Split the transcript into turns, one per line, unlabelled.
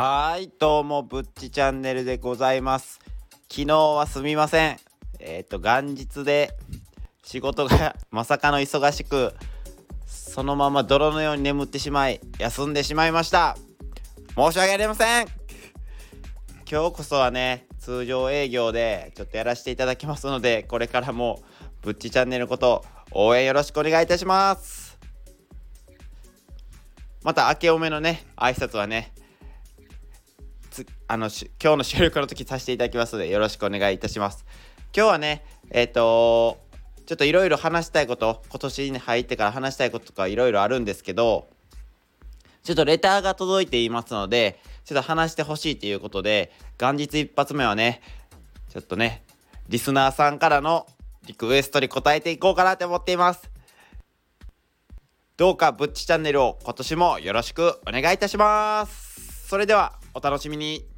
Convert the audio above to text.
はいどうもぶっちチャンネルでございます。昨日はすみません。えっ、ー、と元日で仕事がまさかの忙しくそのまま泥のように眠ってしまい休んでしまいました。申し訳ありません。今日こそはね通常営業でちょっとやらせていただきますのでこれからもぶっちチャンネルのこと応援よろしくお願いいたします。また明けおめのね挨拶はねあの今日の収録の時させていただきますのでよろしくお願いいたします。今日はねえっ、ー、とちょっといろいろ話したいこと今年に入ってから話したいこととかいろいろあるんですけどちょっとレターが届いていますのでちょっと話してほしいということで元日一発目はねちょっとねリスナーさんからのリクエストに答えていこうかなと思っています。どうかぶっちチャンネルを今年もよろしくお願いいたします。それではお楽しみに。